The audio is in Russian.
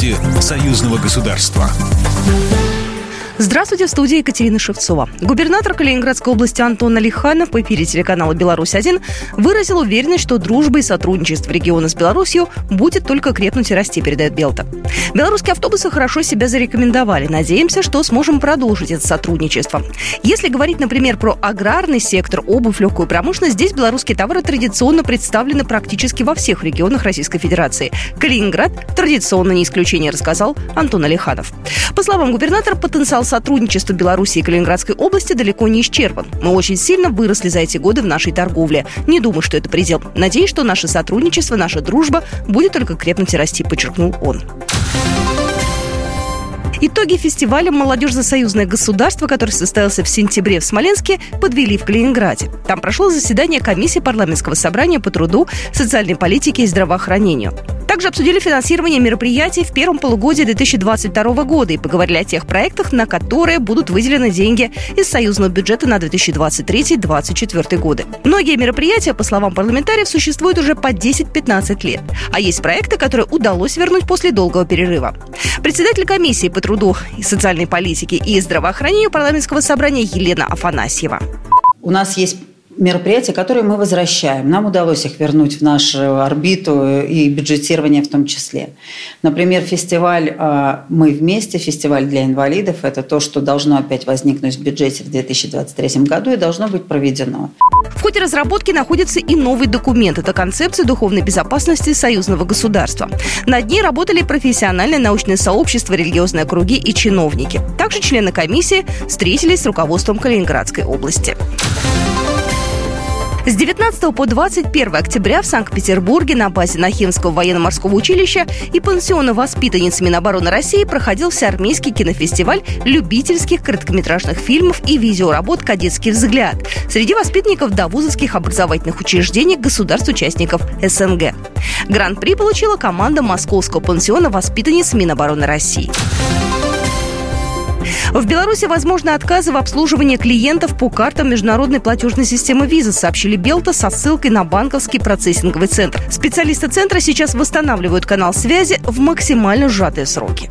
Новости союзного государства. Здравствуйте, в студии Екатерина Шевцова. Губернатор Калининградской области Антон Алиханов в эфире телеканала «Беларусь-1» выразил уверенность, что дружба и сотрудничество региона с Беларусью будет только крепнуть и расти, передает Белта. Белорусские автобусы хорошо себя зарекомендовали. Надеемся, что сможем продолжить это сотрудничество. Если говорить, например, про аграрный сектор, обувь, легкую промышленность, здесь белорусские товары традиционно представлены практически во всех регионах Российской Федерации. Калининград традиционно не исключение, рассказал Антон Алиханов. По словам губернатора, потенциал сотрудничества Беларуси и Калининградской области далеко не исчерпан. Мы очень сильно выросли за эти годы в нашей торговле. Не думаю, что это предел. Надеюсь, что наше сотрудничество, наша дружба будет только крепнуть и расти, подчеркнул он. Итоги фестиваля «Молодежь за союзное государство», который состоялся в сентябре в Смоленске, подвели в Калининграде. Там прошло заседание комиссии парламентского собрания по труду, социальной политике и здравоохранению. Также обсудили финансирование мероприятий в первом полугодии 2022 года и поговорили о тех проектах, на которые будут выделены деньги из союзного бюджета на 2023-2024 годы. Многие мероприятия, по словам парламентариев, существуют уже по 10-15 лет. А есть проекты, которые удалось вернуть после долгого перерыва. Председатель комиссии по труду и социальной политике и здравоохранению парламентского собрания Елена Афанасьева. У нас есть мероприятия, которые мы возвращаем. Нам удалось их вернуть в нашу орбиту и бюджетирование в том числе. Например, фестиваль а, «Мы вместе», фестиваль для инвалидов – это то, что должно опять возникнуть в бюджете в 2023 году и должно быть проведено. В ходе разработки находится и новый документ. Это концепция духовной безопасности союзного государства. Над ней работали профессиональное научное сообщество, религиозные круги и чиновники. Также члены комиссии встретились с руководством Калининградской области. С 19 по 21 октября в Санкт-Петербурге на базе Нахимского военно-морского училища и пансиона воспитанниц Минобороны России проходил всеармейский кинофестиваль любительских короткометражных фильмов и видеоработ «Кадетский взгляд» среди воспитанников довузовских образовательных учреждений государств-участников СНГ. Гран-при получила команда московского пансиона воспитанниц Минобороны России. В Беларуси возможны отказы в обслуживании клиентов по картам международной платежной системы виза, сообщили Белта со ссылкой на банковский процессинговый центр. Специалисты центра сейчас восстанавливают канал связи в максимально сжатые сроки.